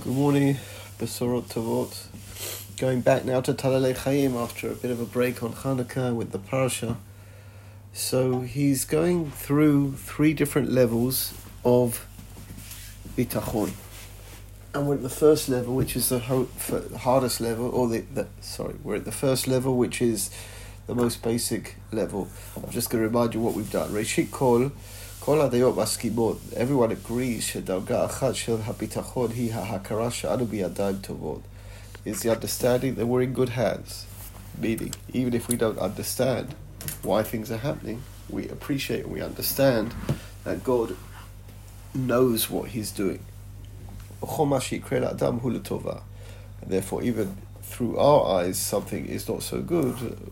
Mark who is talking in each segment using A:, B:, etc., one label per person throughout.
A: Good morning, Besorot Tovot. Going back now to Talalei Chaim after a bit of a break on Hanukkah with the parasha. So he's going through three different levels of bitachon. And we're at the first level, which is the hardest level, or the, the sorry, we're at the first level, which is the most basic level. I'm just going to remind you what we've done. Reshit Kol, כל הדעות מסכימות, everyone agrees שדרגה אחת של הביטחון היא ההכרה שאנו בידיים טובות. Is the understanding that we're in good hands. Meaning, even if we don't understand why things are happening, we appreciate and we understand that God knows what He's doing. And therefore, even through our eyes, something is not so good,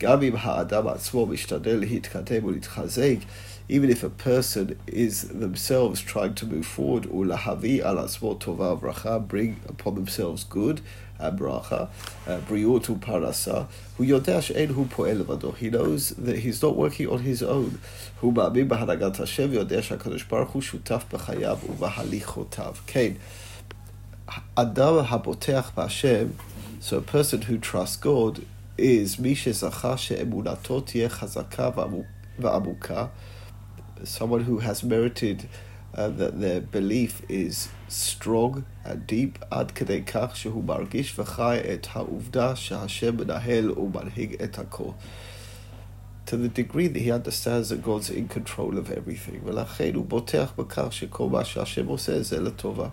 A: גם אם האדם עצמו משתדל להתקדם ולהתחזק, even if a person is themselves trying to move forward, ulahavi alasmo tova bracha, bring upon themselves good and bracha, uh, briut parasa, hu yodesh ein hu poel levado. He knows that he's not working on his own. Hu ma'amin b'hanagat Hashem, yodesh HaKadosh Baruch Hu shutaf b'chayav ubahalichotav. Kain. Adam haboteach b'Hashem, so a person who trusts God is mishe zacha she'emunato tieh chazaka v'amuka, someone who has merited uh, that their belief is strong and deep עד כדי כך שהוא מרגיש וחי את העובדה שהשם מנהל ומנהיג את הכל. To the degree that he understands that God's in control of everything. ולכן הוא בוטח בכך שכל מה שהשם עושה זה לטובה.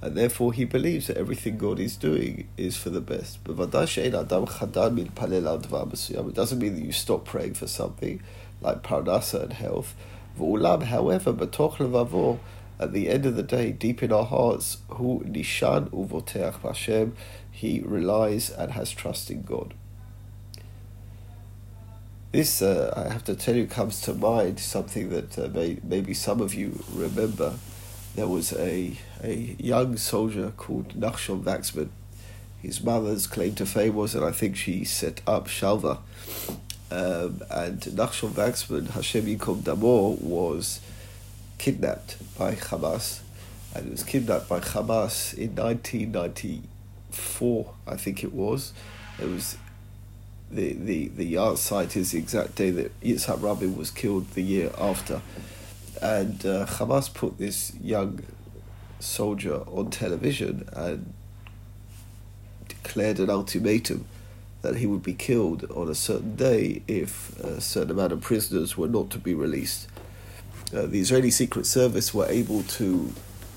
A: and therefore he believes that everything God is doing is for the best. But it doesn't mean that you stop praying for something like parnasa and health. However, at the end of the day, deep in our hearts, who nishan he relies and has trust in God. This, uh, I have to tell you, comes to mind something that uh, may, maybe some of you remember. There was a, a young soldier called Nachshon Waxman. His mother's claim to fame was that I think she set up Shalva, um, and Nachshon Waxman, Hashem Yikom Damo, was kidnapped by Hamas, and it was kidnapped by Hamas in 1994, I think it was. It was the the the yahrzeit is the exact day that Yitzhak Rabin was killed the year after, and uh, Hamas put this young soldier on television and declared an ultimatum that he would be killed on a certain day if a certain amount of prisoners were not to be released. Uh, the Israeli Secret Service were able to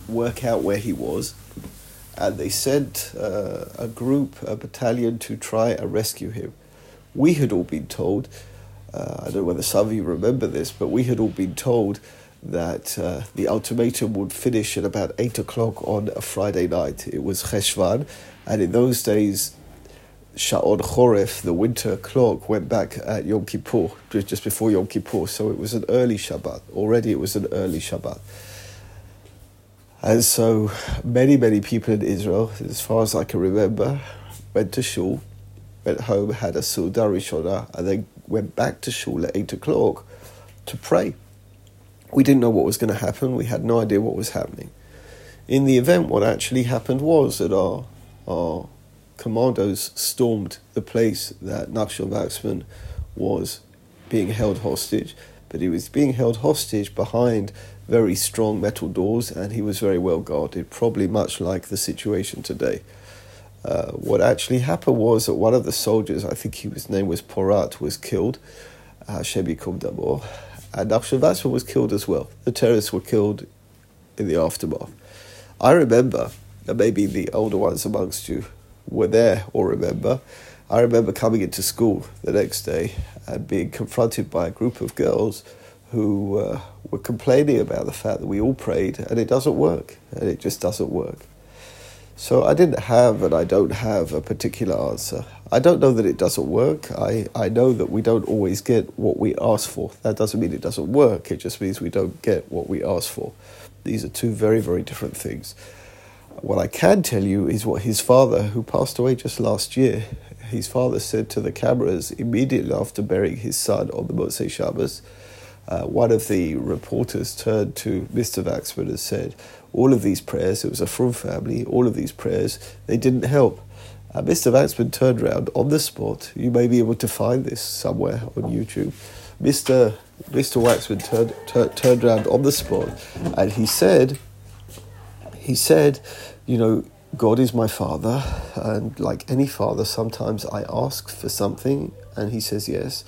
A: work out where he was, and they sent uh, a group, a battalion, to try and rescue him. We had all been told, uh, I don't know whether some of you remember this, but we had all been told that uh, the ultimatum would finish at about 8 o'clock on a Friday night. It was Cheshvan, and in those days, Sha'on Choref, the winter clock, went back at Yom Kippur, just before Yom Kippur. So it was an early Shabbat. Already it was an early Shabbat. And so many, many people in Israel, as far as I can remember, went to Shul, went home, had a Suda Rishonah, and then went back to Shul at 8 o'clock to pray. We didn't know what was going to happen. We had no idea what was happening. In the event, what actually happened was that our, our commandos stormed the place that Nachshon Waxman was being held hostage, but he was being held hostage behind very strong metal doors and he was very well guarded, probably much like the situation today. Uh, what actually happened was that one of the soldiers, I think his name was Porat, was killed, uh, and Nachshon was killed as well. The terrorists were killed in the aftermath. I remember, and maybe the older ones amongst you were there or remember. I remember coming into school the next day and being confronted by a group of girls who uh, were complaining about the fact that we all prayed and it doesn't work, and it just doesn't work. So I didn't have and I don't have a particular answer. I don't know that it doesn't work. I, I know that we don't always get what we ask for. That doesn't mean it doesn't work, it just means we don't get what we ask for. These are two very, very different things. What I can tell you is what his father, who passed away just last year, his father said to the cameras immediately after burying his son on the Motzei Shabbos. Uh, one of the reporters turned to Mr. Waxman and said, all of these prayers, it was a Frum family, all of these prayers, they didn't help. Uh, Mr. Waxman turned around on the spot. You may be able to find this somewhere on YouTube. Mr. Mr. Waxman turned, tur- turned around on the spot and he said, he said, you know, God is my father, and like any father, sometimes I ask for something and he says yes,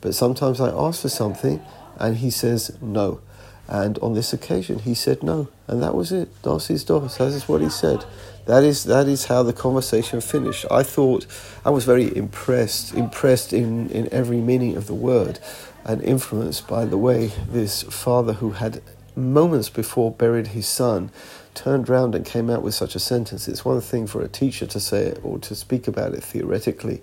A: but sometimes I ask for something and he says no. And on this occasion, he said no, and that was it. Das. That is what he said. That is that is how the conversation finished. I thought I was very impressed, impressed in in every meaning of the word, and influenced by the way this father who had moments before buried his son turned round and came out with such a sentence. It's one thing for a teacher to say it or to speak about it theoretically.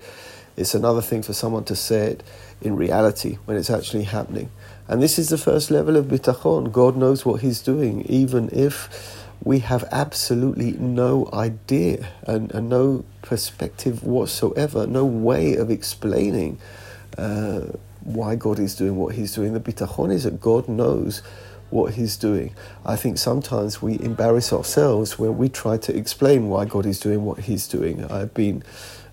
A: It's another thing for someone to say it in reality when it's actually happening. And this is the first level of bitachon. God knows what He's doing, even if we have absolutely no idea and, and no perspective whatsoever, no way of explaining uh, why God is doing what He's doing. The bitachon is that God knows what He's doing. I think sometimes we embarrass ourselves when we try to explain why God is doing what He's doing. I've been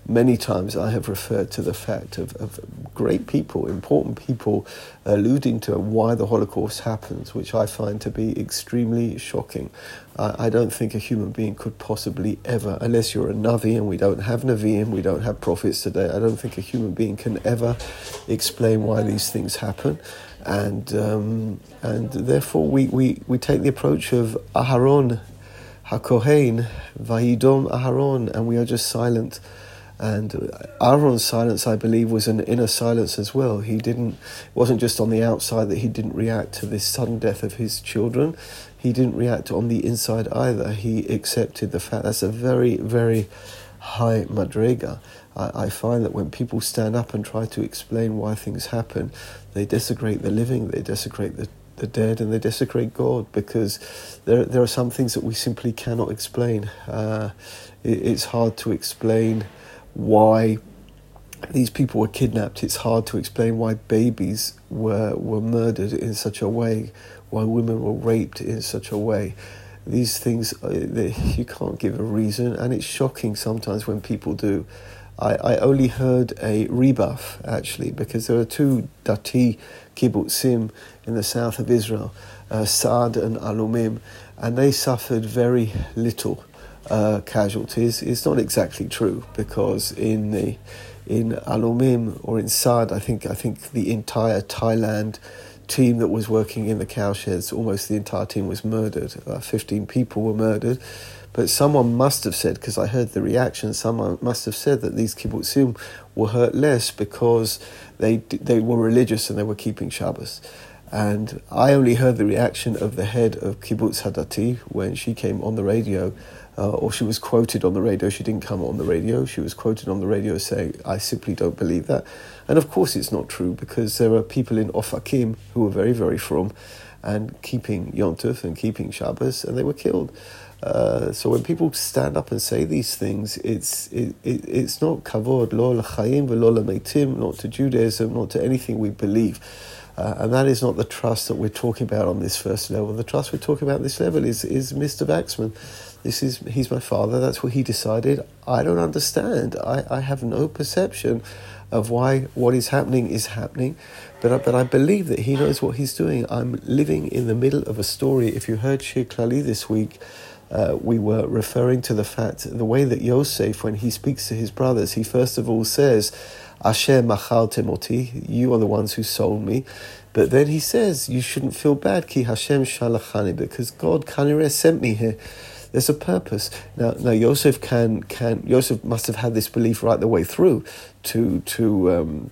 A: many times I have referred to the fact of, of great people, important people, alluding to why the Holocaust happens, which I find to be extremely shocking. I, I don't think a human being could possibly ever, unless you're a Navi and we don't have Naviim, we don't have prophets today, I don't think a human being can ever explain why these things happen. And, um, and therefore, we, we, we take the approach of Aharon, HaKohen, Vayidom Aharon, and we are just silent and Aaron's silence, I believe, was an inner silence as well. He didn't, it wasn't just on the outside that he didn't react to this sudden death of his children. He didn't react on the inside either. He accepted the fact that's a very, very high madrega. I, I find that when people stand up and try to explain why things happen, they desecrate the living, they desecrate the the dead and they desecrate God because there there are some things that we simply cannot explain. Uh, it, it's hard to explain why these people were kidnapped. It's hard to explain why babies were were murdered in such a way, why women were raped in such a way. These things uh, you can't give a reason, and it's shocking sometimes when people do. I, I only heard a rebuff actually because there are two Dati kibbutzim in the south of Israel, uh, Saad and Alumim, and they suffered very little uh, casualties is not exactly true because in the in Alumim or in Saad, I think I think the entire Thailand team that was working in the cowsheds, almost the entire team was murdered. Fifteen people were murdered, but someone must have said because I heard the reaction. Someone must have said that these kibbutzim were hurt less because they they were religious and they were keeping Shabbos. And I only heard the reaction of the head of Kibbutz Hadati when she came on the radio uh, or she was quoted on the radio. She didn't come on the radio. She was quoted on the radio saying, I simply don't believe that. And of course, it's not true because there are people in Ofakim who are very, very frum and keeping Yontuf and keeping Shabbos, and they were killed. Uh, so when people stand up and say these things, it's it, it, it's not kavod, lo l'chaim v'lo l'meitim, not to Judaism, not to anything we believe. Uh, and that is not the trust that we're talking about on this first level. The trust we're talking about this level is, is Mr. Waxman. This is he's my father. That's what he decided. I don't understand. I, I have no perception of why what is happening is happening, but I, but I believe that he knows what he's doing. I'm living in the middle of a story. If you heard Shiur Klali this week, uh, we were referring to the fact the way that Yosef, when he speaks to his brothers, he first of all says, "Asher mechartem oti," you are the ones who sold me. But then he says, "You shouldn't feel bad, ki Hashem shalachani," because God kanireh sent me here. There's a purpose. Now, now Yosef can can Yosef must have had this belief right the way through to to um,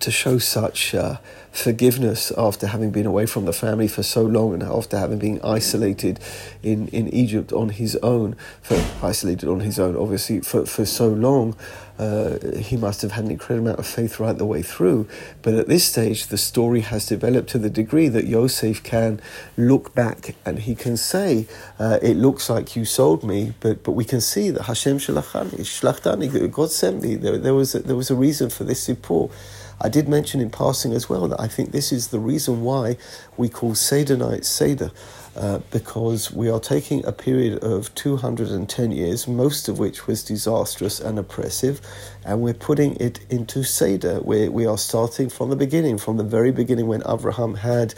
A: to show such uh, forgiveness after having been away from the family for so long and after having been isolated in, in Egypt on his own, for, isolated on his own, obviously, for, for so long. Uh, he must have had an incredible amount of faith right the way through. But at this stage, the story has developed to the degree that Yosef can look back and he can say, uh, It looks like you sold me, but, but we can see that Hashem shalachani, shlachtani, God sent me. There, there, was a, there was a reason for this support. I did mention in passing as well that I think this is the reason why we call Seder night Seder. Uh, because we are taking a period of 210 years, most of which was disastrous and oppressive, and we're putting it into Seder, where we are starting from the beginning, from the very beginning when Abraham had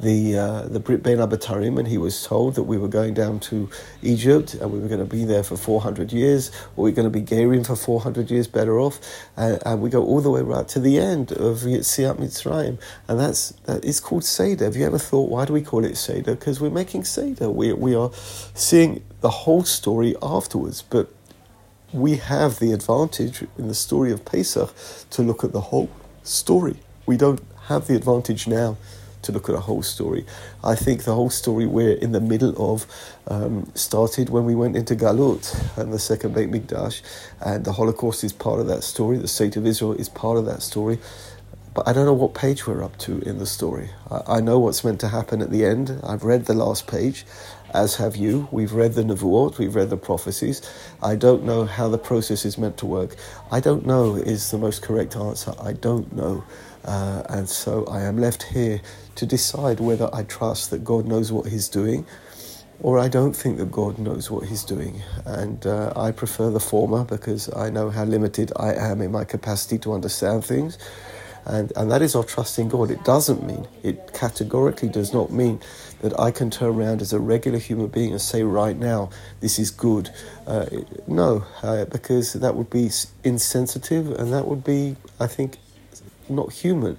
A: the uh, the Brit Bein HaBetarim, and he was told that we were going down to Egypt and we were going to be there for 400 years, or we're going to be Gerim for 400 years better off, and, and, we go all the way right to the end of Yetziat Mitzrayim, and that's that is called Seder. Have you ever thought why do we call it Seder? Because we're making Seder. We we are seeing the whole story afterwards, but we have the advantage in the story of Pesach to look at the whole story. We don't have the advantage now to look at a whole story. I think the whole story we're in the middle of um, started when we went into Galut and the second Beit Mikdash, and the Holocaust is part of that story. The state of Israel is part of that story. But I don't know what page we're up to in the story. I, I know what's meant to happen at the end. I've read the last page, as have you. We've read the Nevuot, we've read the prophecies. I don't know how the process is meant to work. I don't know is the most correct answer. I don't know. Uh, and so I am left here to decide whether I trust that God knows what He's doing or I don't think that God knows what He's doing. And uh, I prefer the former because I know how limited I am in my capacity to understand things. And, and that is our trust in God. It doesn't mean, it categorically does not mean that I can turn around as a regular human being and say, right now, this is good. Uh, no, uh, because that would be insensitive and that would be, I think, not human.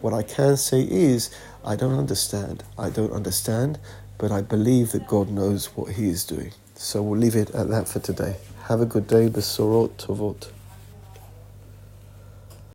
A: What I can say is, I don't understand. I don't understand, but I believe that God knows what He is doing. So we'll leave it at that for today. Have a good day. Besorot Tovot.